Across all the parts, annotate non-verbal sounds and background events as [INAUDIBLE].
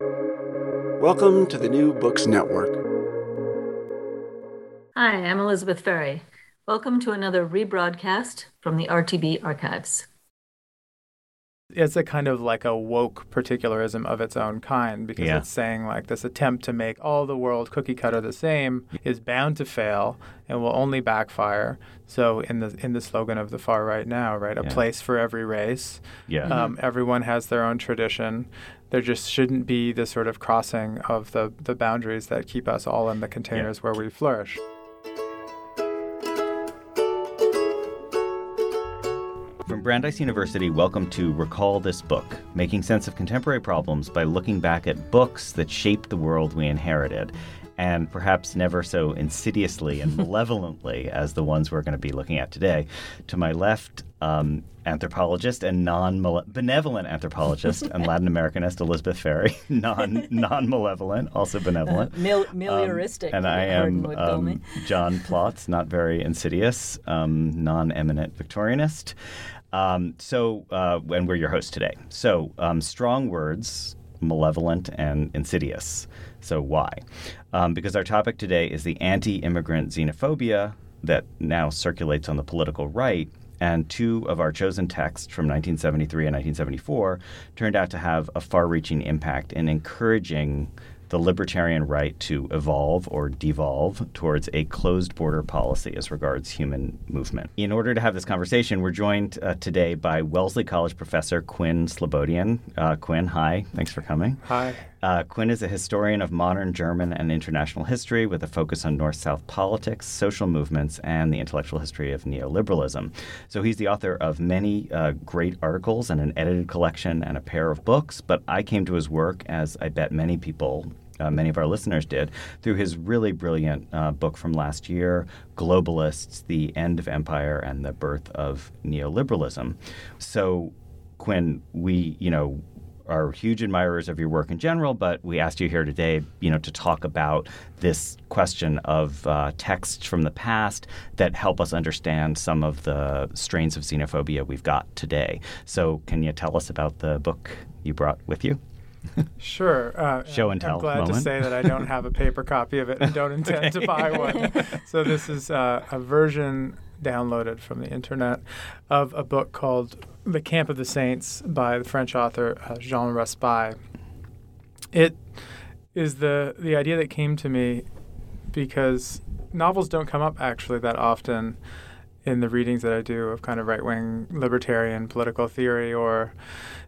Welcome to the New Books Network. Hi, I'm Elizabeth Ferry. Welcome to another rebroadcast from the RTB archives. It's a kind of like a woke particularism of its own kind because Yeah. it's saying like this attempt to make all the world cookie cutter the same is bound to fail and will only backfire. So in the in the slogan of the far right now, right, a Yeah. place for every race. Yeah. Um, everyone has their own tradition. There just shouldn't be this sort of crossing of the, the boundaries that keep us all in the containers where we flourish. From Brandeis University, welcome to Recall This Book, making sense of contemporary problems by looking back at books that shaped the world we inherited, and perhaps never so insidiously and [LAUGHS] malevolently as the ones we're going to be looking at today. To my left, um, anthropologist and non benevolent anthropologist and Latin Americanist Elizabeth Ferry, [LAUGHS] non non malevolent, also benevolent. Mil- melioristic, Um, and I am would call me. um, John Plotz, not very insidious, um, non-eminent Victorianist. Um, so, uh, and we're your hosts today. So, um, strong words, malevolent and insidious. So, why? Um, because our topic today is the anti-immigrant xenophobia that now circulates on the political right. And two of our chosen texts from 1973 and 1974 turned out to have a far reaching impact in encouraging the libertarian right to evolve or devolve towards a closed border policy as regards human movement. In order to have this conversation, we're joined uh, today by Wellesley College professor Quinn Slobodian. Uh, Quinn, hi. Thanks for coming. Hi. Uh, Quinn is a historian of modern German and international history with a focus on North South politics, social movements, and the intellectual history of neoliberalism. So he's the author of many uh, great articles and an edited collection and a pair of books. But I came to his work, as I bet many people. Uh, many of our listeners did through his really brilliant uh, book from last year, Globalists The End of Empire and the Birth of Neoliberalism. So, Quinn, we, you know, are huge admirers of your work in general, but we asked you here today, you know, to talk about this question of uh, texts from the past that help us understand some of the strains of xenophobia we've got today. So, can you tell us about the book you brought with you? [LAUGHS] Sure. Uh, Show and tell I'm glad to say that I don't have a paper copy of it and don't [LAUGHS] intend to buy one. So this is uh, a version downloaded from the internet of a book called The Camp of the Saints by the French author uh, Jean Raspail. It is the the idea that came to me because novels don't come up actually that often in the readings that I do of kind of right wing libertarian political theory or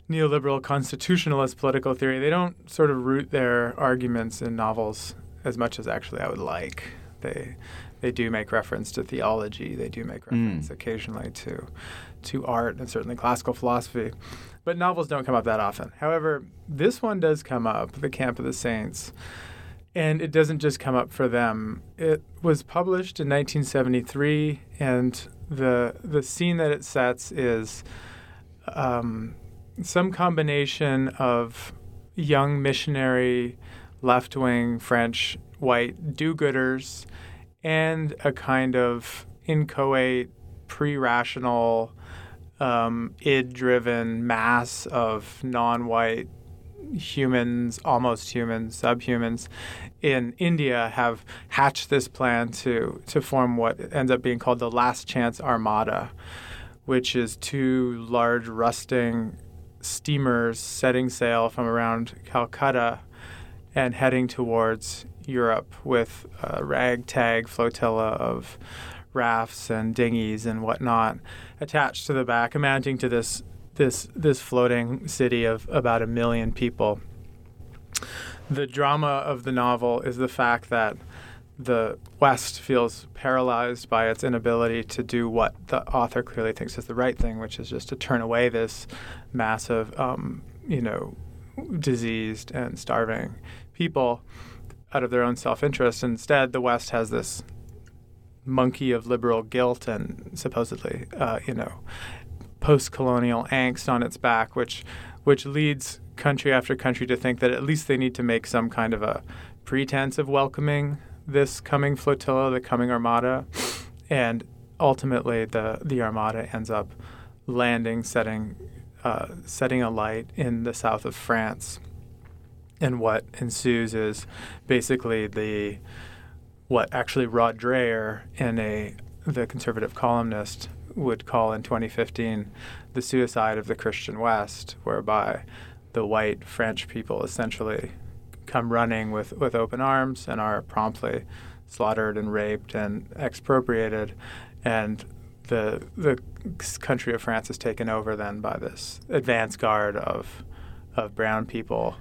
neoliberal constitutionalist political theory. They don't sort of root their arguments in novels as much as actually I would like. They they do make reference to theology. They do make reference occasionally to to art and certainly classical philosophy. But novels don't come up that often. However, this one does come up, The Camp of the Saints. And it doesn't just come up for them. It was published in 1973, and the the scene that it sets is um, some combination of young missionary, left wing French white do gooders and a kind of inchoate, pre rational, um, id driven mass of non white humans, almost humans, subhumans in India have hatched this plan to, to form what ends up being called the Last Chance Armada, which is two large rusting steamers setting sail from around Calcutta and heading towards Europe with a ragtag flotilla of rafts and dinghies and whatnot attached to the back, amounting to this this this floating city of about a million people. The drama of the novel is the fact that the West feels paralyzed by its inability to do what the author clearly thinks is the right thing, which is just to turn away this massive, um, you know, diseased and starving people out of their own self-interest. Instead, the West has this monkey of liberal guilt and supposedly, uh, you know, post-colonial angst on its back, which which leads country after country to think that at least they need to make some kind of a pretense of welcoming this coming flotilla, the coming armada, and ultimately the the armada ends up landing, setting uh, setting a light in the south of France. And what ensues is basically the what actually Rod Dreher in a the conservative columnist would call in 2015 the suicide of the Christian West, whereby the white French people essentially come running with, with open arms and are promptly slaughtered and raped and expropriated, and the the country of France is taken over then by this advance guard of of brown people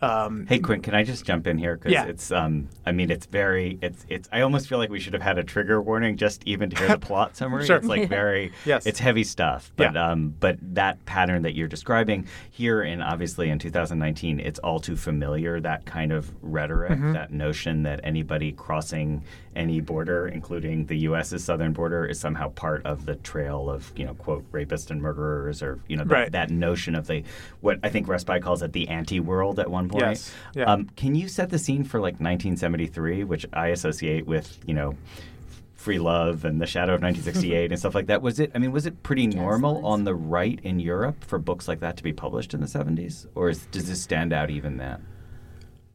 um, hey, Quinn, can I just jump in here? Because yeah. it's, um, I mean, it's very, it's, it's. I almost feel like we should have had a trigger warning just even to hear the plot [LAUGHS] summary. sure. It's like very, yes. it's heavy stuff. But, yeah. um, but that pattern that you're describing here, and obviously in 2019, it's all too familiar. That kind of rhetoric, mm-hmm. that notion that anybody crossing any border, including the U.S.'s southern border, is somehow part of the trail of, you know, quote, rapists and murderers, or you know, the, right. that notion of the what I think Raspail calls it the anti-world at one point. Yes. Yeah. Um, can you set the scene for like 1973, which I associate with, you know, Free Love and The Shadow of 1968 and stuff like that. Was it? I mean, was it pretty normal on the right in Europe for books like that to be published in the 70s, or is, does this stand out even then?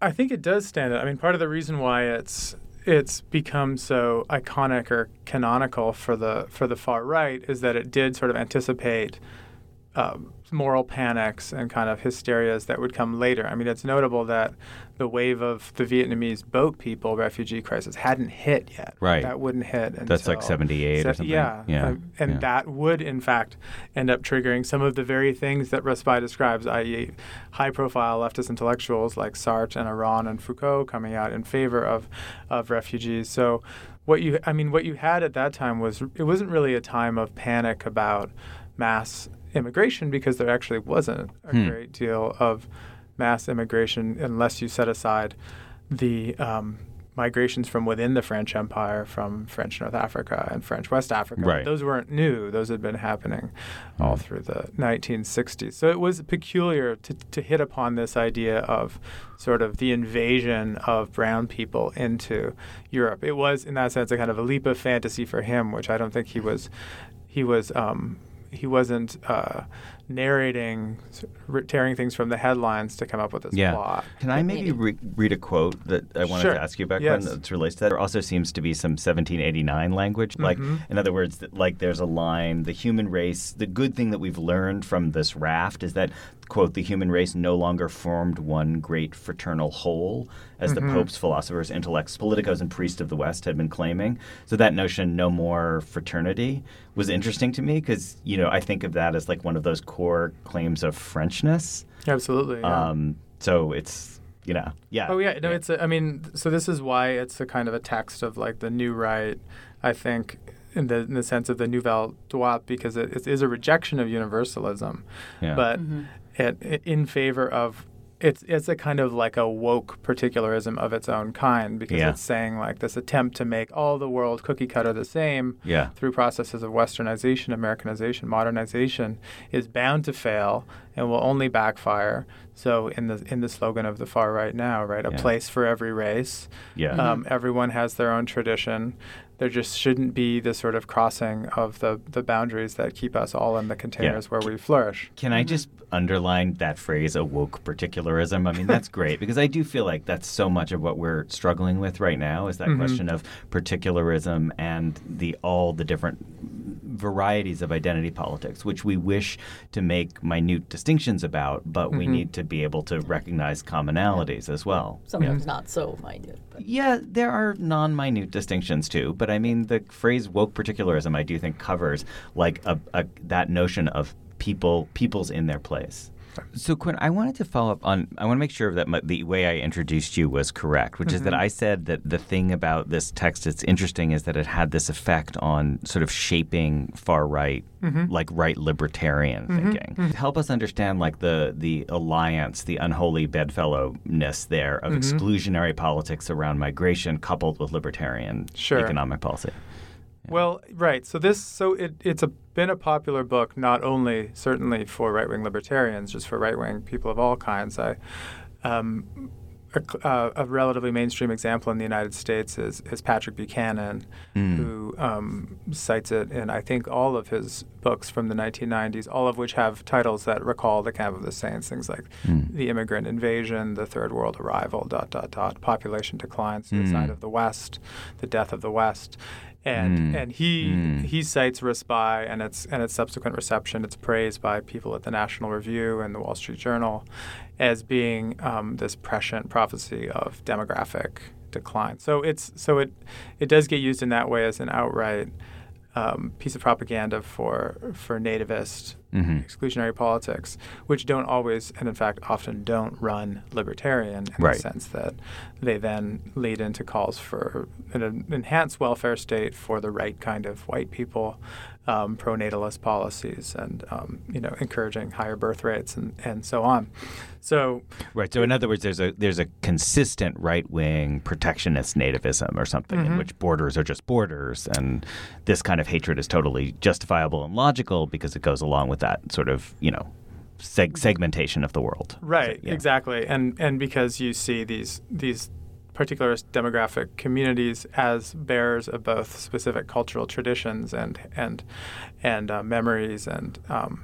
I think it does stand out. I mean, part of the reason why it's it's become so iconic or canonical for the for the far right is that it did sort of anticipate um, moral panics and kind of hysterias that would come later. I mean, it's notable that the wave of the Vietnamese boat people refugee crisis hadn't hit yet. Right. That wouldn't hit. Until That's like 78 se- or something. Yeah. Yeah. And yeah. that would, in fact, end up triggering some of the very things that Raspail describes, i.e., high profile leftist intellectuals like Sartre and Aron and Foucault coming out in favor of, of refugees. So, what you, I mean, what you had at that time was it wasn't really a time of panic about mass immigration because there actually wasn't a hmm. great deal of mass immigration unless you set aside the um, migrations from within the French Empire, from French North Africa and French West Africa. Right. Those weren't new; those had been happening mm. all through the 1960s. So it was peculiar to, to hit upon this idea of sort of the invasion of brown people into Europe. It was, in that sense, a kind of a leap of fantasy for him, which I don't think he was. He was um, he wasn't uh, narrating, tearing things from the headlines to come up with this yeah. plot. Can I maybe re- read a quote that I wanted sure. to ask you about yes. that relates to that? There also seems to be some 1789 language. Like, mm-hmm. in other words, like there's a line: the human race. The good thing that we've learned from this raft is that quote, the human race no longer formed one great fraternal whole, as mm-hmm. the Pope's philosophers, intellects, politicos, and priests of the West had been claiming. So that notion, no more fraternity, was interesting to me because, you know, I think of that as like one of those core claims of Frenchness. Absolutely. Yeah. Um, so it's, you know, yeah. Oh, yeah. No, yeah. it's, a, I mean, so this is why it's a kind of a text of like the new right, I think, in the in the sense of the Nouvelle Droite because it, it is a rejection of universalism, yeah. but mm-hmm it, in favor of it's it's a kind of like a woke particularism of its own kind because yeah. it's saying like this attempt to make all the world cookie cutter the same yeah. through processes of westernization, Americanization, modernization is bound to fail and will only backfire. So in the in the slogan of the far right now, right, a yeah. place for every race. Yeah. Um, mm-hmm. Everyone has their own tradition there just shouldn't be this sort of crossing of the, the boundaries that keep us all in the containers yeah. where we flourish. Can I just underline that phrase, a woke particularism? I mean, that's great because I do feel like that's so much of what we're struggling with right now is that mm-hmm. question of particularism and the all the different varieties of identity politics, which we wish to make minute distinctions about, but mm-hmm. we need to be able to recognize commonalities as well. Sometimes yeah. not so minute. But. Yeah, there are non-minute distinctions too, but I mean the phrase woke particularism I do think covers like a, a that notion of people people's in their place. So, Quinn, I wanted to follow up on. I want to make sure that my, the way I introduced you was correct, which mm-hmm. is that mm-hmm. I said that the thing about this text that's interesting is that it had this effect on sort of shaping far right, mm-hmm. like right libertarian mm-hmm. thinking. Mm-hmm. Help us understand, like the the alliance, the unholy bedfellowness there of mm-hmm. exclusionary politics around migration coupled with libertarian sure. economic policy. Well, right. So this, so it, it's a, been a popular book, not only certainly for right wing libertarians, just for right wing people of all kinds. I, um, a, uh, a, relatively mainstream example in the United States is, is Patrick Buchanan, mm. who um, cites it in I think all of his books from the 1990s, all of which have titles that recall the Camp of the Saints, things like mm. the immigrant invasion, the Third World arrival, dot dot dot, population decline, suicide mm. of the West, the death of the West and mm. and he mm. he cites Raspail and its and its subsequent reception, its praise by people at the National Review and the Wall Street Journal, as being um, this prescient prophecy of demographic decline. So it's so it it does get used in that way as an outright um, piece of propaganda for for nativist mm-hmm. exclusionary politics, which don't always, and in fact often don't run libertarian in right. the sense that they then lead into calls for an enhanced welfare state for the right kind of white people, um, pro-natalist policies, and um, you know encouraging higher birth rates and, and so on. So right. So in other words, there's a there's a consistent right wing protectionist nativism or something mm-hmm. in which borders are just borders, and this kind of hatred is totally justifiable and logical because it goes along with that sort of you know seg- segmentation of the world. Right. So, yeah. Exactly. And and because you see these these particular demographic communities as bearers of both specific cultural traditions and and and uh, memories and um,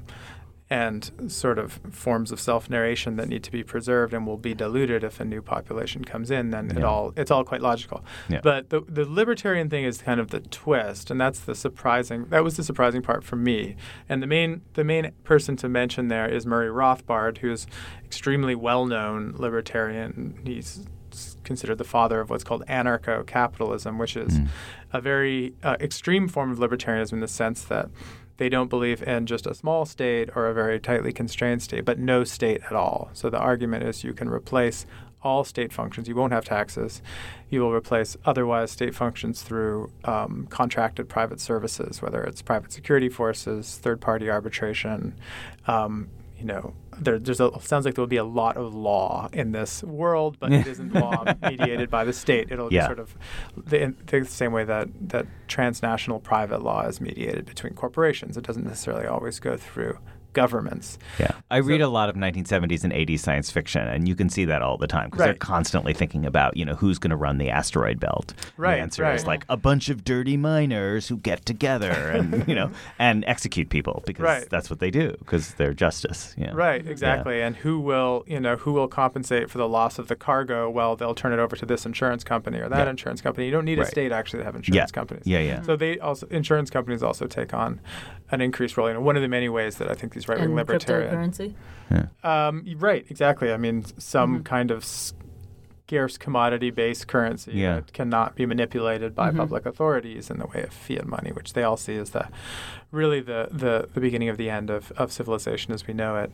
and sort of forms of self-narration that need to be preserved and will be diluted if a new population comes in then yeah. it all it's all quite logical yeah. but the, the libertarian thing is kind of the twist and that's the surprising that was the surprising part for me and the main the main person to mention there is Murray Rothbard who's extremely well-known libertarian he's considered the father of what's called anarcho-capitalism which is mm. a very uh, extreme form of libertarianism in the sense that they don't believe in just a small state or a very tightly constrained state, but no state at all. So the argument is you can replace all state functions. You won't have taxes. You will replace otherwise state functions through um, contracted private services, whether it's private security forces, third party arbitration, um, you know, there, there's a sounds like there will be a lot of law in this world, but it [LAUGHS] isn't law mediated by the state. It'll yeah. sort of the, the same way that that transnational private law is mediated between corporations. It doesn't necessarily always go through governments. Yeah. I so, read a lot of 1970s and 80s science fiction, and you can see that all the time because right. they're constantly thinking about, you know, who's going to run the asteroid belt. Right. The answer right. is like a bunch of dirty miners who get together and, [LAUGHS] you know, and execute people because right. that's what they do because they're justice. Yeah. Right, exactly. Yeah. And who will, you know, who will compensate for the loss of the cargo? Well, they'll turn it over to this insurance company or that yeah. insurance company. You don't need a state actually to have insurance yeah. companies. Yeah, yeah. So they also, insurance companies also take on an increased role. You know, one of the many ways that I think these right wing libertarian cryptocurrency. Yeah. Um, right, exactly. I mean, some mm-hmm. kind of scarce commodity based currency yeah. that cannot be manipulated by mm-hmm. public authorities in the way of fiat money, which they all see as the really the, the, the beginning of the end of, of civilization as we know it.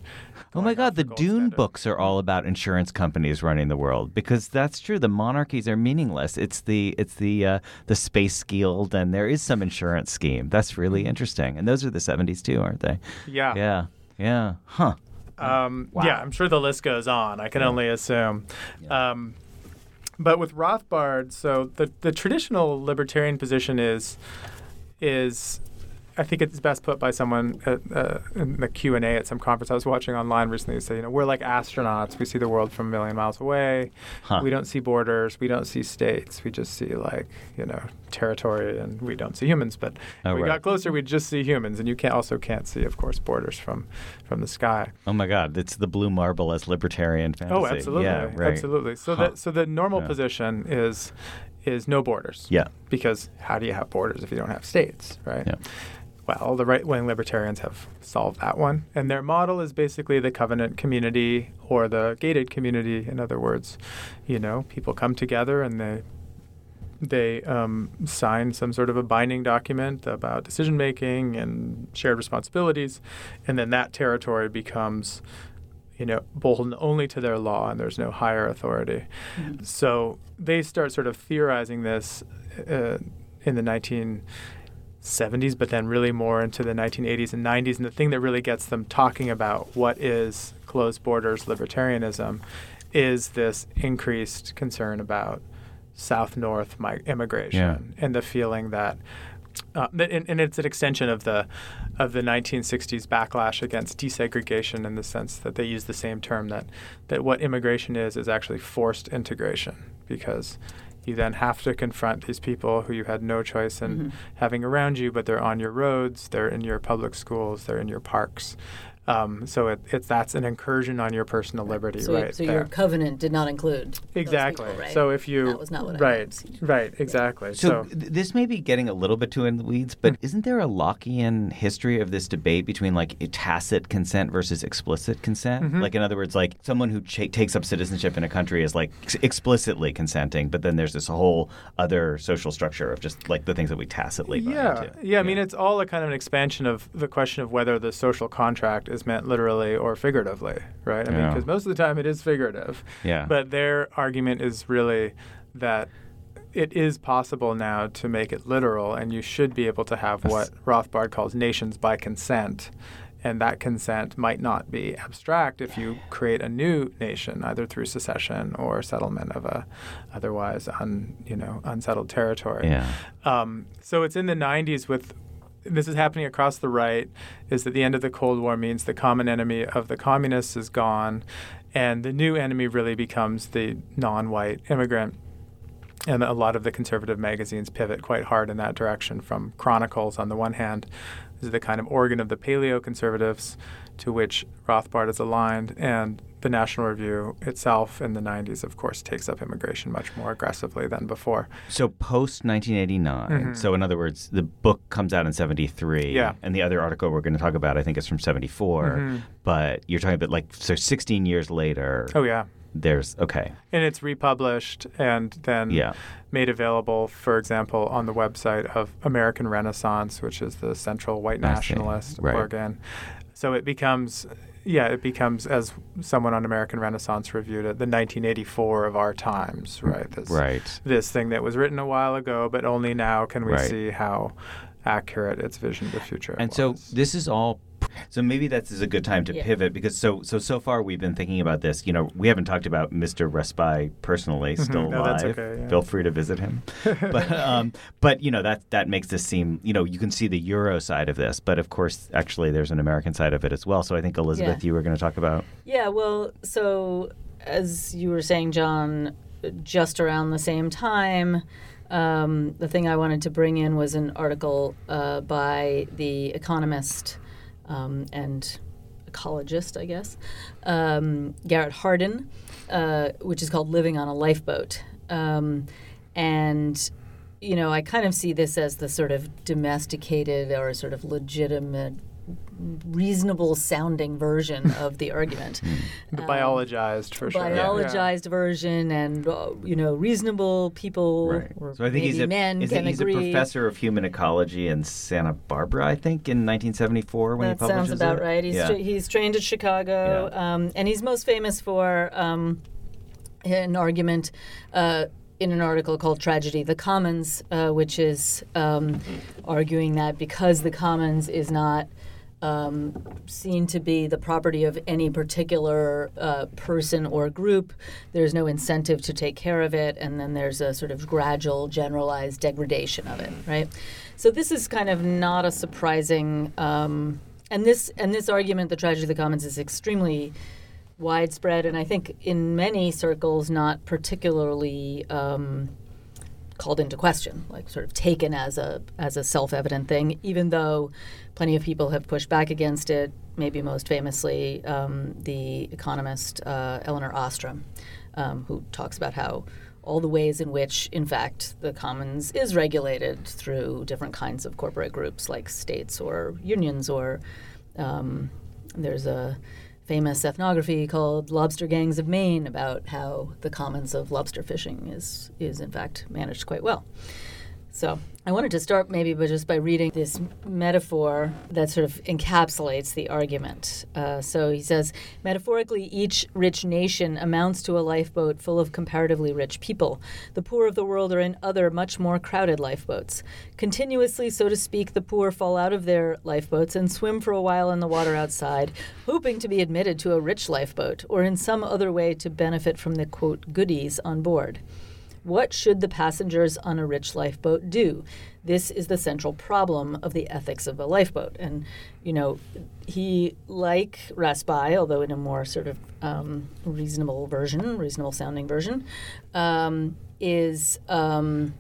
Oh my God, the Dune standard. books are all about insurance companies running the world because that's true. The monarchies are meaningless. It's the it's the uh, the space guild, and there is some insurance scheme. That's really mm-hmm. interesting. And those are the '70s too, aren't they? Yeah. Yeah. Yeah. Huh. Um, wow. Yeah, I'm sure the list goes on. I can yeah. only assume. Yeah. Um, but with Rothbard, so the the traditional libertarian position is is I think it's best put by someone at, uh, in the Q and A at some conference I was watching online recently. They say, you know, we're like astronauts. We see the world from a million miles away. Huh. We don't see borders. We don't see states. We just see like you know territory, and we don't see humans. But oh, if we right. got closer, we'd just see humans, and you can't also can't see, of course, borders from from the sky. Oh my God, it's the blue marble as libertarian fantasy. Oh, absolutely, yeah, right. absolutely. So huh. that so the normal yeah. position is is no borders. Yeah. Because how do you have borders if you don't have states, right? Yeah. Well, the right wing libertarians have solved that one. And their model is basically the covenant community or the gated community. In other words, you know, people come together and they they um, sign some sort of a binding document about decision making and shared responsibilities, and then that territory becomes you know, beholden only to their law and there's no higher authority. Mm-hmm. So they start sort of theorizing this uh, in the 1970s, but then really more into the 1980s and 90s. And the thing that really gets them talking about what is closed borders libertarianism is this increased concern about south north mi- immigration yeah. and the feeling that uh, and, and, it's an extension of the of the 1960s backlash against desegregation in the sense that they use the same term that that what immigration is is actually forced integration because you then have to confront these people who you had no choice in mm-hmm. having around you, but they're on your roads, they're in your public schools, they're in your parks. Um, so it, it's that's an incursion on your personal liberty, so, right? So there. your covenant did not include exactly. People, right? So if you that was not what right, right, exactly. So, so th- this may be getting a little bit too in the weeds, but mm-hmm. isn't there a Lockean history of this debate between like tacit consent versus explicit consent? Mm-hmm. Like in other words, like someone who ch- takes up citizenship in a country is like ex- explicitly consenting, but then there's this whole other social structure of just like the things that we tacitly yeah, yeah. yeah. I mean, it's all a kind of an expansion of the question of whether the social contract is meant literally or figuratively, right? I yeah. mean, because most of the time it is figurative. Yeah. But their argument is really that it is possible now to make it literal, and you should be able to have what Rothbard calls nations by consent. And that consent might not be abstract if you create a new nation, either through secession or settlement of a otherwise un, you know, unsettled territory. Yeah. Um, so it's in the 90s with this is happening across the right, is that the end of the Cold War means the common enemy of the communists is gone, and the new enemy really becomes the non-white immigrant. And a lot of the conservative magazines pivot quite hard in that direction from Chronicles on the one hand, this is the kind of organ of the paleo conservatives to which Rothbard is aligned, and the National Review itself in the 90s, of course, takes up immigration much more aggressively than before. So post 1989, mm-hmm. so in other words, the book comes out in 73. Yeah. And the other article we're going to talk about, I think, is from 74. Mm-hmm. But you're talking about like, so 16 years later. Oh, yeah. There's, okay. And it's republished and then yeah. made available, for example, on the website of American Renaissance, which is the central white nationalist right. organ. So it becomes yeah, it becomes, as someone on American Renaissance reviewed it, the 1984 of our times, mm, right? This, right. This thing that was written a while ago, but only now can we right. see how accurate its vision of the future. And was. so this is all so maybe that's a good time to yeah. pivot because so so so far we've been thinking about this. You know, we haven't talked about Mr. Raspail personally, mm-hmm. still no, alive. Okay, yeah. Feel free to visit him. [LAUGHS] but um, but you know that that makes this seem you know you can see the Euro side of this, but of course actually there's an American side of it as well. So I think Elizabeth, yeah. you were going to talk about. Yeah, well, so as you were saying, John, just around the same time. Um, the thing I wanted to bring in was an article uh, by The Economist um, and ecologist, I guess, um, Garrett Hardin, uh, which is called Living on a Lifeboat. Um, and, you know, I kind of see this as the sort of domesticated or sort of legitimate reasonable sounding version of the argument. [LAUGHS] the um, biologized for sure. Biologized yeah. version and uh, you know reasonable people. Right. So I think he's a men he's, can a, he's agree. a professor of human ecology in Santa Barbara, I think, in 1974 when that he publishes sounds about it. right. He's yeah. tra- he's trained at Chicago, yeah. um, and he's most famous for um, an argument. Uh, in an article called Tragedy the Commons, uh, which is um, arguing that because the commons is not um, seen to be the property of any particular uh, person or group. There's no incentive to take care of it, and then there's a sort of gradual, generalized degradation of it, right? So this is kind of not a surprising, um, and this and this argument, the tragedy of the commons, is extremely widespread, and I think in many circles not particularly. Um, called into question, like sort of taken as a as a self-evident thing, even though plenty of people have pushed back against it. Maybe most famously, um, the economist uh, Elinor Ostrom, um, who talks about how all the ways in which, in fact, the commons is regulated through different kinds of corporate groups like states or unions, or um, there's a famous ethnography called Lobster Gangs of Maine about how the commons of lobster fishing is is in fact managed quite well. So I wanted to start maybe by just by reading this metaphor that sort of encapsulates the argument. Uh, so he says, metaphorically, each rich nation amounts to a lifeboat full of comparatively rich people. The poor of the world are in other, much more crowded lifeboats. Continuously, so to speak, the poor fall out of their lifeboats and swim for a while in the water outside, hoping to be admitted to a rich lifeboat or in some other way to benefit from the quote goodies on board. What should the passengers on a rich lifeboat do? This is the central problem of the ethics of a lifeboat. And, you know, he, like Raspail, although in a more sort of um, reasonable version, reasonable sounding version, um, is um,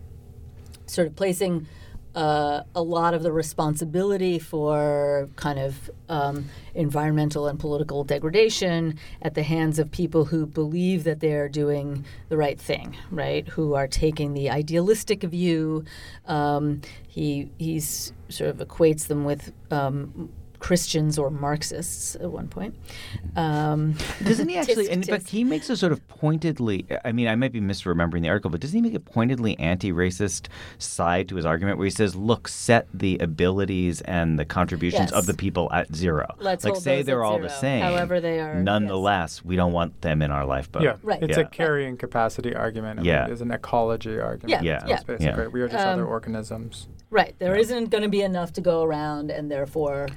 sort of placing uh, a lot of the responsibility for kind of um, environmental and political degradation at the hands of people who believe that they're doing the right thing, right? Who are taking the idealistic view. Um, he he's sort of equates them with. Um, Christians or Marxists at one point. Um, [LAUGHS] Doesn't he actually? tisk, In fact, he makes a sort of pointedly. I mean, I might be misremembering the article, but doesn't he make a pointedly anti-racist side to his argument, where he says, "Look, set the abilities and the contributions Yes. of the people at zero. Let's like say they're at all the same. however they are, yes. Nonetheless, we don't want them in our lifeboat. Yeah, Right. It's Yeah. a carrying capacity argument. I mean, Yeah. It's an ecology argument. Yeah, Yeah. Yeah. Yeah. We are just other Um, organisms. Right. There not going to be enough to go around, and therefore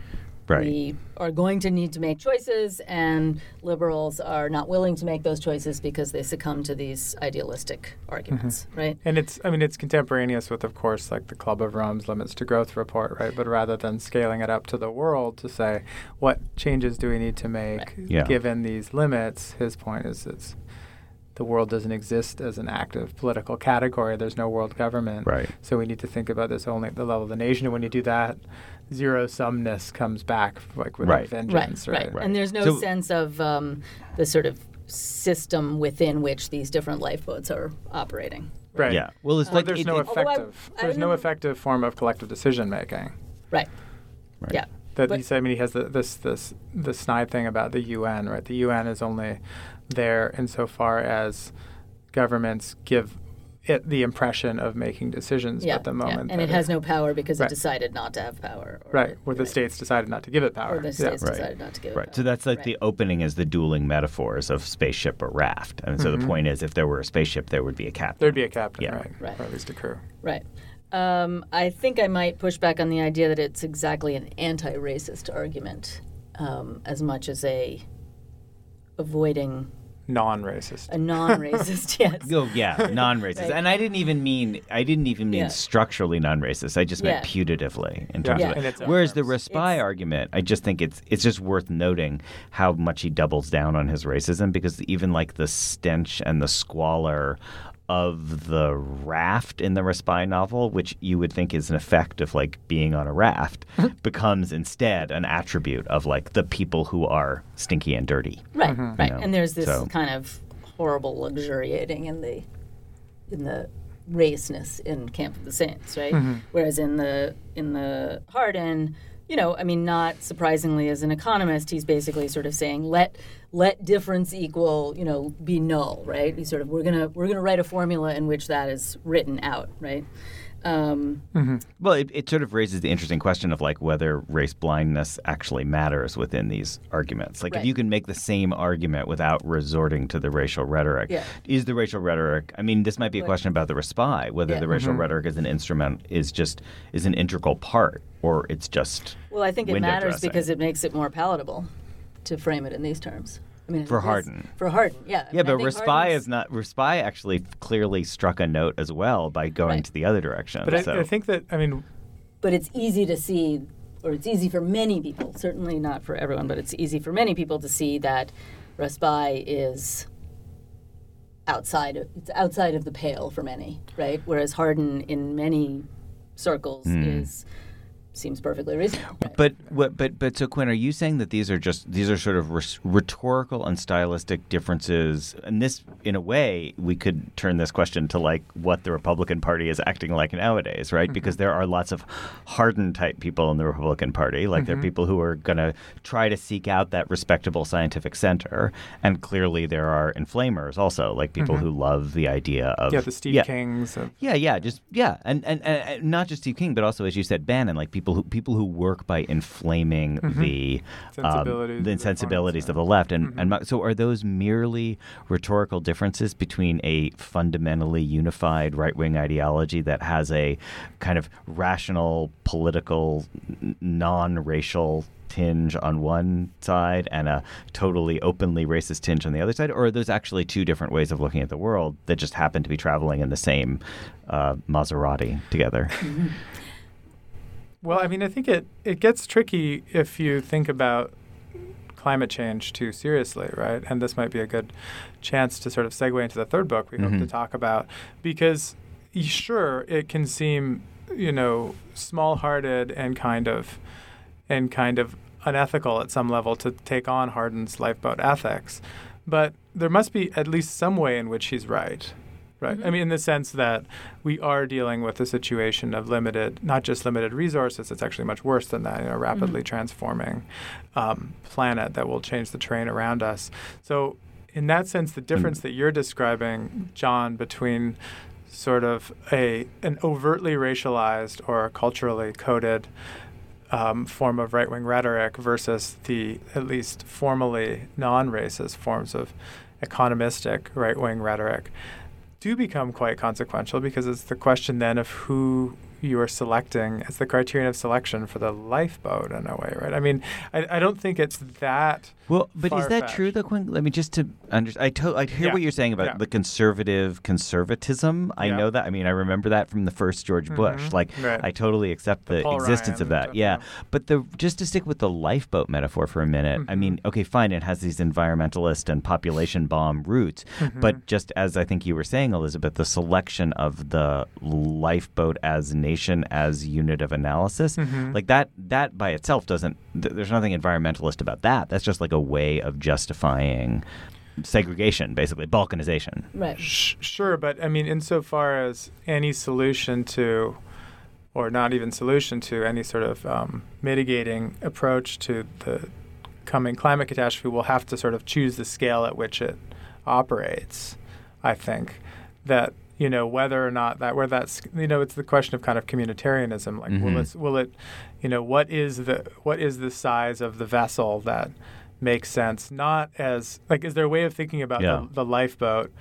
Right. we are going to need to make choices, and liberals are not willing to make those choices because they succumb to these idealistic arguments, Mm-hmm. right? And it's, I mean, it's contemporaneous with, of course, like the Club of Rome's Limits to Growth report, right? But rather than scaling it up to the world to say, what changes do we need to make Yeah. given these limits, his point is it's the world doesn't exist as an active political category. There's no world government. Right. So we need to think about this only at the level of the nation. And when you do that, zero sumness comes back like with a Right. vengeance, right, right? And there's no So- sense of um, the sort of system within which these different lifeboats are operating. Right. Yeah. Well, it's But like there's it- no it- Although I- effective. I there's no effective form of collective decision making. Right. Right. Yeah. That But- he said. I mean, he has the, this this the snide thing about the UN, right? The UN is only there insofar as governments give it the impression of making decisions Yeah. at the yeah. moment. And that it has no power because Right. it decided not to have power. Or right, where the right. states decided not to give it power. Or the Yeah. states right. decided not to give it Right. power. So that's like Right. the opening is the dueling metaphors of spaceship or raft. And so the point is, if there were a spaceship, there would be a captain. There'd be a captain, Yeah. right? Right. Or at least a crew. Right. Um, I think I might push back on the idea that it's exactly an anti-racist argument, um, as much as a avoiding Non-racist. a non-racist. [LAUGHS] yes. Oh yeah, non-racist, Right. and I didn't even mean I didn't even mean Yeah. structurally non-racist. I just meant Yeah. putatively in terms Yeah. of In it. its own Whereas the terms. Raspail It's- argument, I just think it's it's just worth noting how much he doubles down on his racism because even like the stench and the squalor of the raft in the Raspail novel, which you would think is an effect of like being on a raft, mm-hmm. becomes instead an attribute of like the people who are stinky and dirty. Right. Mm-hmm. Right. know, And there's this so- kind of horrible luxuriating in the in the raceness in Camp of the Saints, right? Mm-hmm. Whereas in the in the Hardin, you know, I mean, not surprisingly, as an economist, he's basically sort of saying let let difference equal, you know, be null, right? He's sort of we're gonna we're gonna write a formula in which that is written out, right? Um, Well, it, it sort of raises the interesting question of like whether race blindness actually matters within these arguments. Like, Right. if you can make the same argument without resorting to the racial rhetoric, Yeah. is the racial rhetoric? I mean, this might be a question about the Raspail, whether Yeah. the racial rhetoric as an instrument is just is an integral part, or it's just well, I think it matters dressing. because it makes it more palatable to frame it in these terms. I mean, For Hardin. For Hardin, yeah. I Yeah, mean, but think Raspail is not. Raspail actually clearly struck a note as well by going Right. to the other direction. But so. I, I think that I mean, but it's easy to see, or it's easy for many people, certainly not for everyone, but it's easy for many people to see that Raspail is outside of it's outside of the pale for many, right? Whereas Hardin, in many circles, Hmm. is seems perfectly reasonable. right? But what? But but so Quinn, are you saying that these are just these are sort of res- rhetorical and stylistic differences? And this, in a way, we could turn this question to like what the Republican Party is acting like nowadays, right? Because mm-hmm. there are lots of hardened type people in the Republican Party, like there are mm-hmm. people who are going to try to seek out that respectable scientific center, and clearly there are inflamers also, like people mm-hmm. who love the idea of Yeah, the Steve yeah, Kings. Of, yeah, yeah, just yeah, and, and and not just Steve King, but also as you said, Bannon, like people who people who work by inflaming the Sensibilities um, the of the of the left, and and so are those merely rhetorical differences between a fundamentally unified right wing ideology that has a kind of rational political, non racial tinge on one side and a totally openly racist tinge on the other side, or are those actually two different ways of looking at the world that just happen to be traveling in the same uh, Maserati together? [LAUGHS] well, I mean, I think it, it gets tricky if you think about climate change too seriously, right? And this might be a good chance to sort of segue into the third book we hope to Mhm. talk about because sure it can seem, you know, small-hearted and kind of and kind of unethical at some level to take on Hardin's lifeboat ethics. But there must be at least some way in which he's right. Right. I mean, in the sense that we are dealing with a situation of limited, not just limited resources, it's actually much worse than that, you know, rapidly transforming um, planet that will change the terrain around us. So, in that sense, the difference that you're describing, John, between sort of a an overtly racialized or culturally coded um, form of right wing rhetoric versus the at least formally non racist forms of economistic right wing rhetoric do become quite consequential because it's the question then of who you are selecting as the criterion of selection for the lifeboat in a way, right? I mean, I, I don't think it's that. Well, but is that true though, Quinn? Let me just to understand. I, to- I hear Yeah. what you're saying about Yeah. the conservative conservatism. I Yeah. know that. I mean, I remember that from the first George Bush. Mhm. Like, Right. I totally accept the, Paul existence of that. yeah. yeah. But the just to stick with the lifeboat metaphor for a minute. I Mhm. mean, okay, fine. It has these environmentalist and population bomb roots, Mm-hmm. but just as I think you were saying, Elizabeth, the selection of the lifeboat as nation as unit of analysis, Mhm. like that that by itself doesn't th- there's nothing environmentalist about that that's just like a way of justifying segregation basically balkanization right. Sh- sure, but I mean, insofar as any solution to, or not even solution to, any sort of um, mitigating approach to the coming climate catastrophe we'll have to sort of choose the scale at which it operates. I think that you know whether or not that where that's you know it's the question of kind of communitarianism. Like, Mhm. will it will it, you know, what is the what is the size of the vessel that makes sense? Not as like, is there a way of thinking about Yeah. the, the lifeboat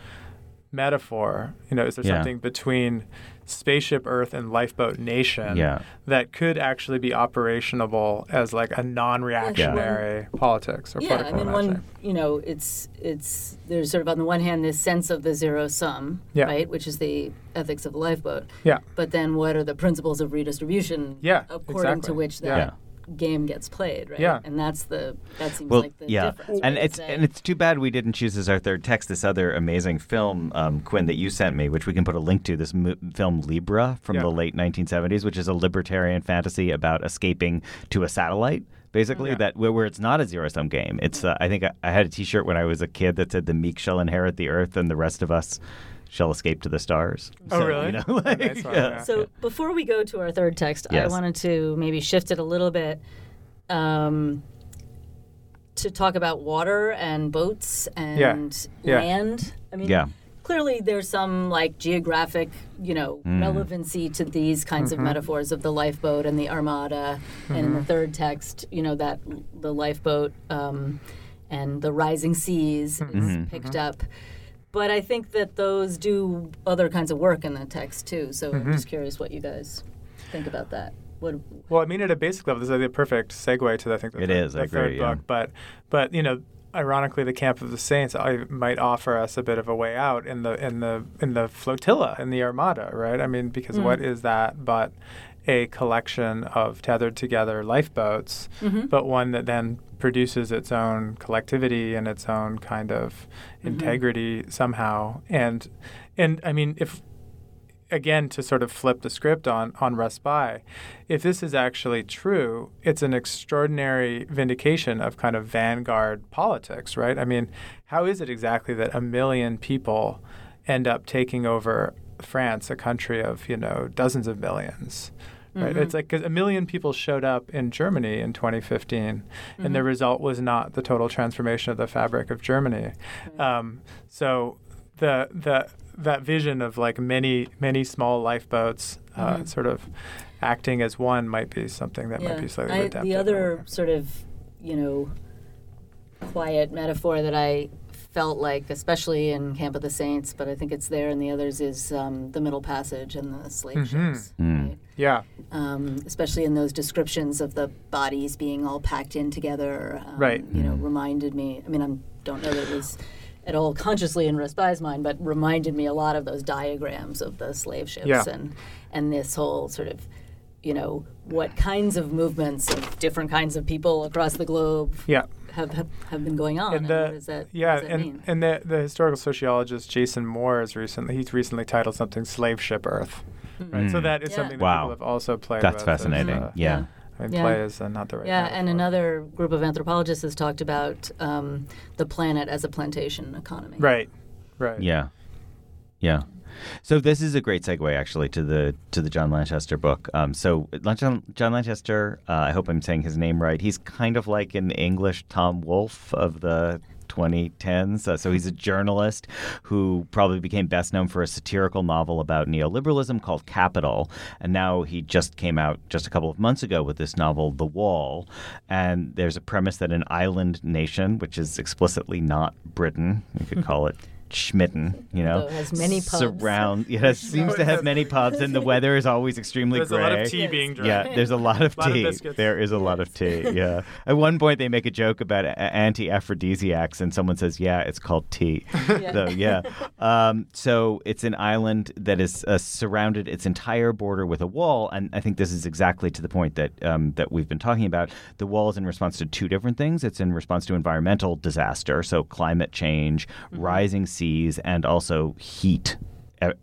metaphor? You know, is there Yeah. something between spaceship Earth and lifeboat nation Yeah. that could actually be operationable as like a non-reactionary politics or Yeah, I political mean, one, you know, it's it's there's sort of on the one hand this sense of the zero sum, Yeah. right, which is the ethics of the lifeboat. Yeah. But then, what are the principles of redistribution? Yeah, according to which that Yeah. Game gets played, right? Yeah. and that's the that seems well like the yeah difference. and right? it's that- and it's too bad we didn't choose as our third text this other amazing film um, quinn that you sent me which we can put a link to this mo- film libra from Yeah. the late 1970s which is a libertarian fantasy about escaping to a satellite basically Yeah. that where, where it's not a zero sum game it's uh, i think I, I had a t-shirt when i was a kid that said the meek shall inherit the earth and the rest of us shall escape to the stars Oh, So, really? you know, [LAUGHS] like, nice one, yeah. yeah. So before we go to our third text, I wanted to maybe shift it a little bit um, to talk about water and boats and Yeah. land. I mean, Yeah. clearly there's some like geographic, you know, Mm. relevancy to these kinds Mm-hmm. of metaphors of the lifeboat and the armada. And in the third text, you know, that the lifeboat um, and the rising seas is Mm-hmm. picked up. But I think that those do other kinds of work in the text too. So Mm-hmm. I'm just curious what you guys think about that. What Well, I mean, at a basic level, this is a perfect segue to I think the, It third, is, I the agree, third yeah. book. But but you know, ironically, the camp of the saints I, might offer us a bit of a way out in the in the in the flotilla in the armada, right? I mean, because what is that but a collection of tethered together lifeboats, but one that then produces its own collectivity and its own kind of mm-hmm. integrity somehow. And and I mean, if again, to sort of flip the script on on Raspail, if this is actually true, it's an extraordinary vindication of kind of vanguard politics, right? I mean, how is it exactly that a million people end up taking over France, a country of you know dozens of millions? Right? Mm-hmm. It's like because a million people showed up in Germany in 2015, Mm-hmm. and the result was not the total transformation of the fabric of Germany. Um, so the the that vision of like many many small lifeboats uh, sort of acting as one might be something that might be slightly I- redemptive. the other sort of, you know, quiet metaphor that I felt like, especially in Camp of the Saints, but I think it's there in the others, is um, the Middle Passage and the slave Mm-hmm. ships. Mm. Right? yeah, Um, especially in those descriptions of the bodies being all packed in together. Um, Right. You know, reminded me. I mean, I don't know that it was at all consciously in Raspail's mind, but reminded me a lot of those diagrams of the slave ships Yeah. and and this whole sort of, you know, what kinds of movements of different kinds of people across the globe yeah. Have have, have been going on. and And, the what does that, yeah, what does that and mean? and the the historical sociologist Jason Moore has recently he's recently titled something "Slave Ship Earth." Right, so that is Yeah. something that Wow. people have also played. That's with as, fascinating. uh, yeah. I mean, Yeah. play is uh, not the right. yeah, metaphor. and another group of anthropologists has talked about um, the planet as a plantation economy. Right, right. Yeah, yeah. So this is a great segue actually to the to the John Lanchester book. Um, so John, John Lanchester, uh, I hope I'm saying his name right. He's kind of like an English Tom Wolfe of the 2010s. Uh, so he's a journalist who probably became best known for a satirical novel about neoliberalism called Capital, and now he just came out just a couple of months ago with this novel, The Wall. And there's a premise that an island nation, which is explicitly not Britain, you could [LAUGHS] call it. Schmitten, you know, Although it has many pubs. surround. Yeah, it [LAUGHS] seems to have many pubs, and the [LAUGHS] weather is always extremely There's gray. a lot of tea being drank. Yeah, there's a lot [LAUGHS] of Lot of tea. biscuits. there is a lot of tea. Yeah. At one point, they make a joke about anti-aphrodisiacs, and someone says, "Yeah, it's called tea." so yeah. Um, so it's an island that is uh, surrounded its entire border with a wall, and I think this is exactly to the point that um, that we've been talking about. The wall is in response to two different things. It's in response to environmental disaster, so climate change, rising and also heat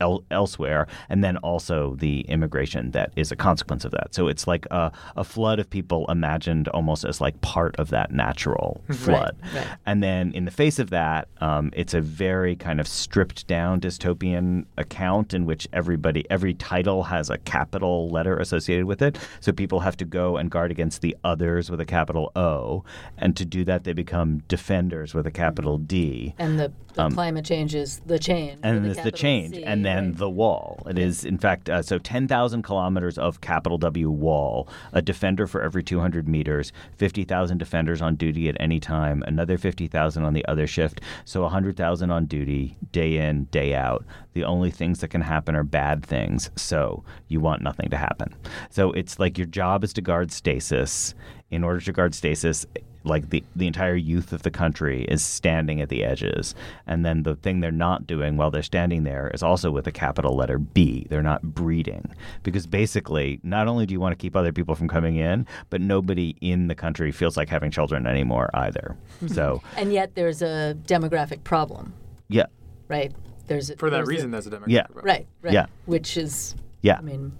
el- elsewhere, and then also the immigration that is a consequence of that. So it's like a, a flood of people imagined almost as like part of that natural [LAUGHS] flood. right. And then in the face of that, um, it's a very kind of stripped down dystopian account in which everybody, every title has a capital letter associated with it. So people have to go and guard against the others with a capital O. And to do that, they become defenders with a capital D And the, the climate change is the change. Um, and with then a there's the change, C, and then right. the wall. It is, in fact, uh, so 10,000 kilometers of capital W wall, a defender for every 200 meters, 50,000 defenders on duty at any time, another 50,000 on the other shift, so 100,000 on duty, day in, day out. The only things that can happen are bad things, so you want nothing to happen. So it's like your job is to guard stasis. In order to guard stasis, like the, the entire youth of the country is standing at the edges. And then the thing they're not doing while they're standing there is also with a capital letter B. They're not breeding. Because basically, not only do you want to keep other people from coming in, but nobody in the country feels like having children anymore either. Hmm. So, And yet there's a demographic problem, yeah. right? There's a, For that there's a- reason, there's a demographic. Yeah. problem. right, right. Yeah. Which is, Yeah. I mean,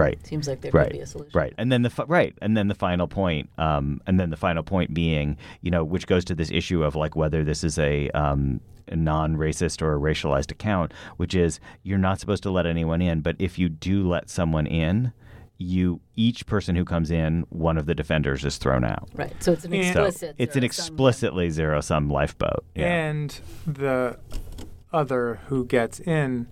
Right. seems like there right, could be a solution. Right, and then the fi- right, and then the final point, um, and then the final point being, you know, which goes to this issue of like whether this is a, um, a non-racist or a racialized account, which is you're not supposed to let anyone in, but if you do let someone in, you each person who comes in, one of the defenders is thrown out. Right. So it's an And- So explicit. it's an explicitly zero-sum lifeboat. Yeah. And the other who gets in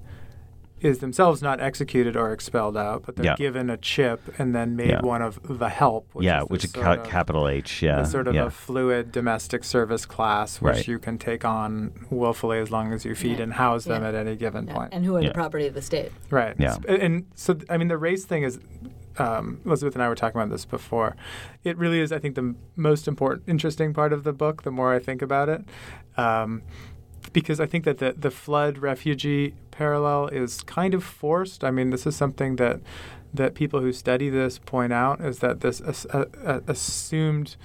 is themselves not executed or expelled out, but they're Yeah. given a chip and then made Yeah. one of the help. Which yeah, is which is ca- capital H. Yeah, a sort of yeah. a fluid domestic service class, which Right. you can take on willfully as long as you feed Right. and house them at any given Yeah, point. And who are Yeah. the property of the state. Right. Yeah. And, and so, I mean, the race thing is, um, Elizabeth and I were talking about this before. It really is, I think, the m- most important, interesting part of the book. The more I think about it, um, [LAUGHS] because I think that the the flood refugee parallel is kind of forced. I mean, this is something that that people who study this point out is that this as, uh, assumed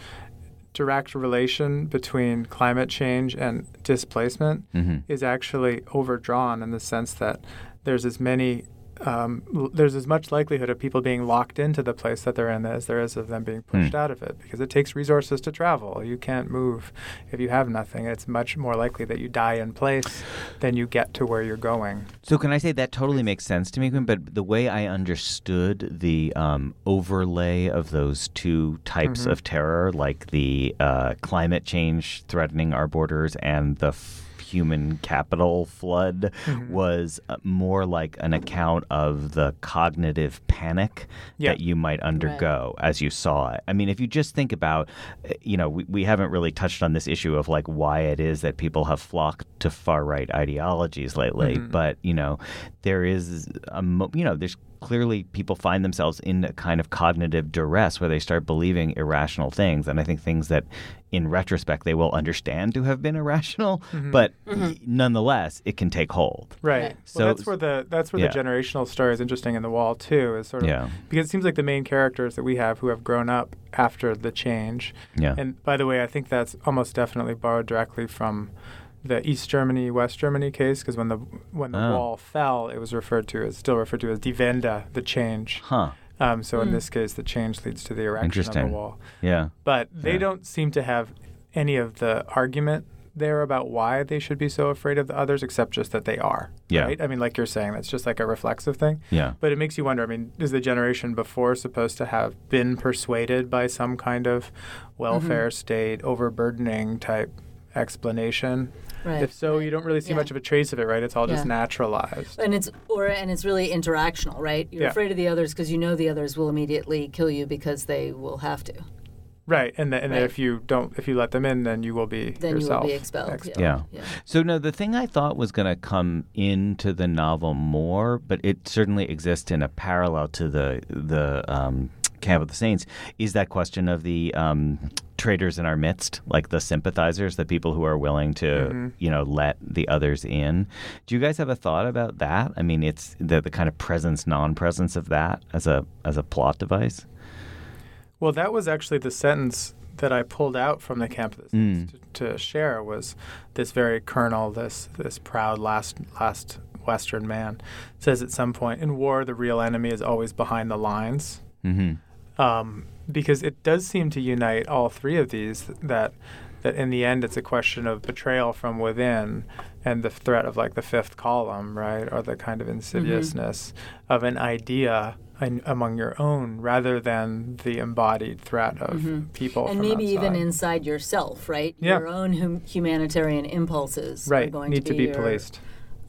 direct relation between climate change and displacement Mhm. is actually overdrawn in the sense that there's as many um, there's as much likelihood of people being locked into the place that they're in as there is of them being pushed Hmm. out of it because it takes resources to travel. You can't move if you have nothing. It's much more likely that you die in place than you get to where you're going. So can I say that totally makes sense to me, But the way I understood the um, overlay of those two types of terror, like the uh, climate change threatening our borders and the f- human capital flood, was uh, more like an account of the cognitive panic Yeah. that you might undergo as you saw it. I mean, if you just think about, uh, you know, we, we haven't really touched on this issue of like why it is that people have flocked to far right ideologies lately, but, you know, there is, a, you know, there's clearly people find themselves in a kind of cognitive duress where they start believing irrational things. And I think things that in retrospect they will understand to have been [LAUGHS] irrational, mm-hmm. but mm-hmm. nonetheless, it can take hold. Right. Right. So So- that's where the that's where Yeah. the generational story is interesting in the wall too. Is sort of Yeah. because it seems like the main characters that we have who have grown up after the change. Yeah. And by the way, I think that's almost definitely borrowed directly from the East Germany West Germany case because when the when the Oh. wall fell, it was referred to as still referred to as die Wende, the change. Huh. Um, so in this case, the change leads to the erection of Interesting. the wall. Yeah. But they Yeah. don't seem to have any of the argument there about why they should be so afraid of the others, except just that they are. Yeah. Right? I mean, like you're saying, that's just like a reflexive thing. Yeah. But it makes you wonder. I mean, is the generation before supposed to have been persuaded by some kind of welfare state overburdening type explanation? Right. If so, you don't really see Yeah. much of a trace of it, right? It's all just naturalized. and it's or and it's really interactional, right? You're Yeah. afraid of the others because you know the others will immediately kill you because they will have to. Right. And, th- and then Right. if you don't, if you let them in, then you will be Then yourself you will be expelled. ex- Yeah. yeah. So no, the thing I thought was going to come into the novel more, but it certainly exists in a parallel to the the um, Camp of the Saints, is that question of the um, traitors in our midst, like the sympathizers, the people who are willing to, Mm-hmm. you know, let the others in. Do you guys have a thought about that? I mean, it's the the kind of presence, non-presence of that as a as a plot device. Well, that was actually the sentence that I pulled out from the Camp of the Saints to, to share was this very colonel, this this proud last last Western man, says at some point in war the real enemy is always behind the lines, Mm-hmm. Um, because it does seem to unite all three of these that that in the end it's a question of betrayal from within and the threat of like the fifth column, right, or the kind of insidiousness of an idea in, among your own rather than the embodied threat of people And maybe even inside yourself, right? Yeah. Your own hum- humanitarian impulses right going need to to be, be your policed.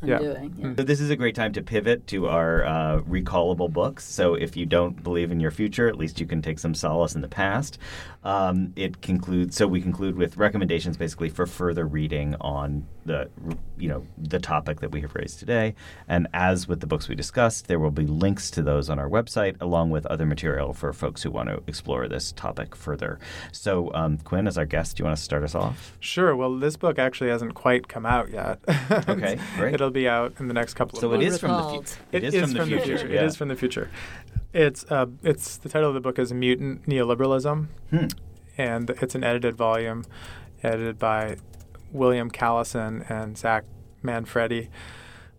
Yeah. undoing. Yeah. So this is a great time to pivot to our uh, recallable books. So if you don't believe in your future, at least you can take some solace in the past. Um, it concludes. So we conclude with recommendations, basically for further reading on the, you know, the topic that we have raised today. And as with the books we discussed, there will be links to those on our website, along with other material for folks who want to explore this topic further. So um, Quinn, as our guest, do you want to start us off? Sure. Well, this book actually hasn't quite come out yet. [LAUGHS] Okay, great. It'll be out in the next couple So of it months. is from the Recalled. future. It is, from, the future. It is from the future. It's uh, it's the title of the book is Mutant Neoliberalism, Hmm. and it's an edited volume, edited by William Callison and Zach Manfredi.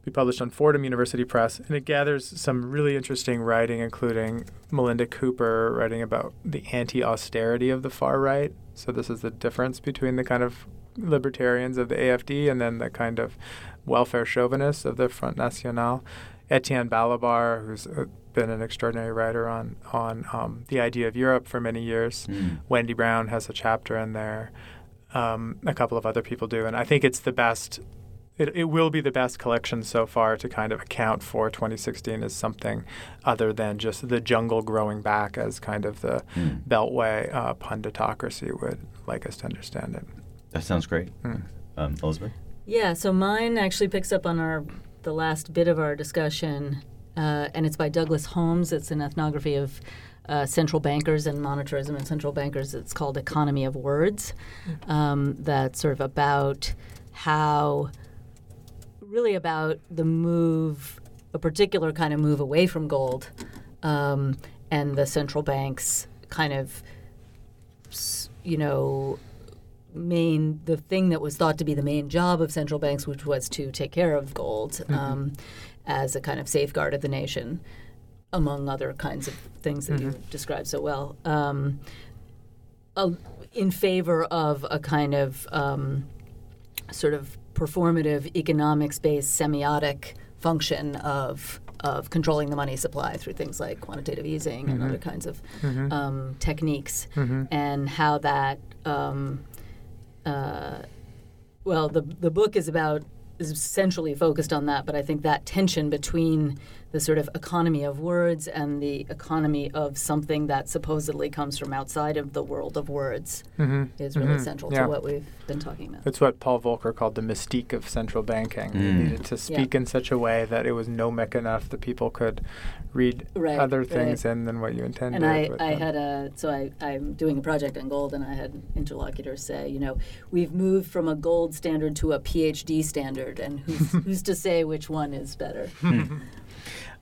Be published on Fordham University Press, and it gathers some really interesting writing, including Melinda Cooper writing about the anti-austerity of the far right. So this is the difference between the kind of libertarians of the AFD and then the kind of welfare chauvinists of the Front National. Etienne Balibar, who's been an extraordinary writer on on um, the idea of Europe for many years. Hmm. Wendy Brown has a chapter in there. Um, a couple of other people do, and I think it's the best. It, it will be the best collection so far to kind of account for 2016 as something other than just the jungle growing back as kind of the Hmm. beltway uh, punditocracy would like us to understand it. That sounds great. Hmm. Um, Elizabeth? Yeah, so mine actually picks up on our the last bit of our discussion, uh, and it's by Douglas Holmes. It's an ethnography of uh, central bankers and monetarism and central bankers. It's called Economy of Words. Um, that's sort of about how, really about the move, a particular kind of move away from gold, um, and the central banks kind of, you know, main the thing that was thought to be the main job of central banks, which was to take care of gold, um, as a kind of safeguard of the nation, among other kinds of things that you described so well, um, uh, in favor of a kind of um, sort of performative economics-based semiotic function of of controlling the money supply through things like quantitative easing and other kinds of um, techniques, and how that um, uh, well, the the book is about is essentially focused on that, but I think that tension between the sort of economy of words and the economy of something that supposedly comes from outside of the world of words is really central Yeah. to what we've been talking about. It's what Paul Volcker called the mystique of central banking. It Mm. needed to speak in such a way that it was gnomic enough that people could read Right, other right. things in than what you intended. And I, I um, had a so I, I'm doing a project on gold, and I had interlocutors say, you know, we've moved from a gold standard to a PhD standard, and who's [LAUGHS] who's to say which one is better? [LAUGHS]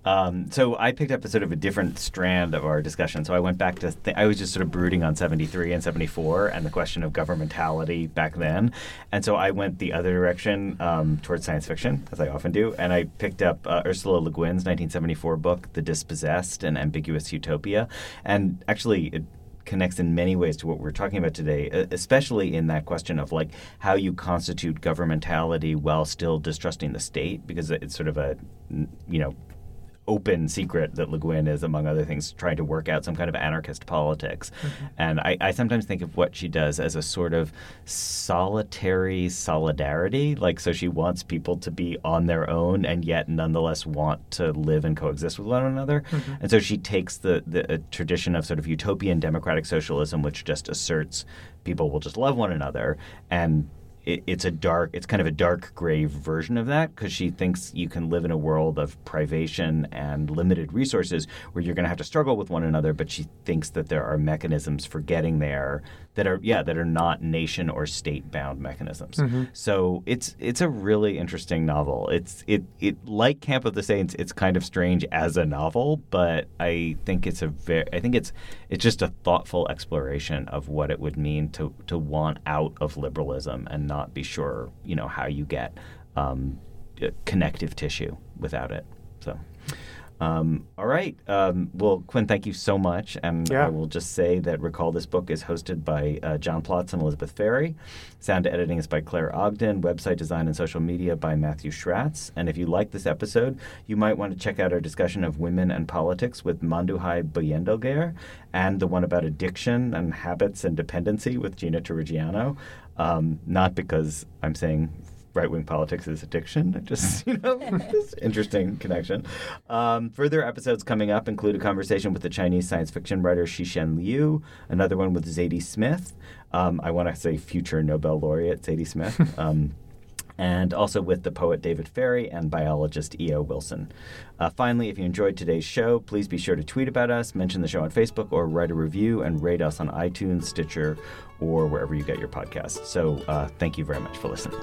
Um, so I picked up a sort of a different strand of our discussion. So I went back to th- I was just sort of brooding on 73 and 74 and the question of governmentality back then, and so I went the other direction um, towards science fiction, as I often do, and I picked up uh, Ursula Le Guin's 1974 book, The Dispossessed: An Ambiguous Utopia, and actually. It, connects in many ways to what we're talking about today, especially in that question of like how you constitute governmentality while still distrusting the state, because it's sort of a, you know, open secret that Le Guin is, among other things, trying to work out some kind of anarchist politics. Mm-hmm. And I, I sometimes think of what she does as a sort of solitary solidarity. Like, so she wants people to be on their own and yet nonetheless want to live and coexist with one another. Mm-hmm. And so she takes the, the a tradition of sort of utopian democratic socialism, which just asserts people will just love one another, and it, it's a dark it's kind of a dark gray version of that because she thinks you can live in a world of privation and limited resources where you're going to have to struggle with one another but she thinks that there are mechanisms for getting there that are yeah that are not nation or state bound mechanisms. So it's it's a really interesting novel. It's it it like camp of the saints it's kind of strange as a novel but i think it's a very i think it's it's just a thoughtful exploration of what it would mean to to want out of liberalism and not be sure you know how you get um, uh, connective tissue without it um, all right. Um, well, Quinn, thank you so much. And Yeah. I will just say that Recall This Book is hosted by uh, John Plotz and Elizabeth Ferry. Sound editing is by Claire Ogden. Website design and social media by Matthew Schratz. And if you like this episode, you might want to check out our discussion of women and politics with Manduhai Buyandelger and the one about addiction and habits and dependency with Gina Turrigiano. Um, not because I'm saying right wing politics is addiction. Just, [LAUGHS] you know, [LAUGHS] just interesting connection. Um, further episodes coming up include a conversation with the Chinese science fiction writer Cixin Liu, another one with Zadie Smith. Um, I want to say future Nobel laureate Zadie Smith. [LAUGHS] Um, and also with the poet David Ferry and biologist E.O. Wilson. Uh, finally, if you enjoyed today's show, please be sure to tweet about us, mention the show on Facebook, or write a review and rate us on iTunes, Stitcher, or wherever you get your podcasts. So uh, thank you very much for listening.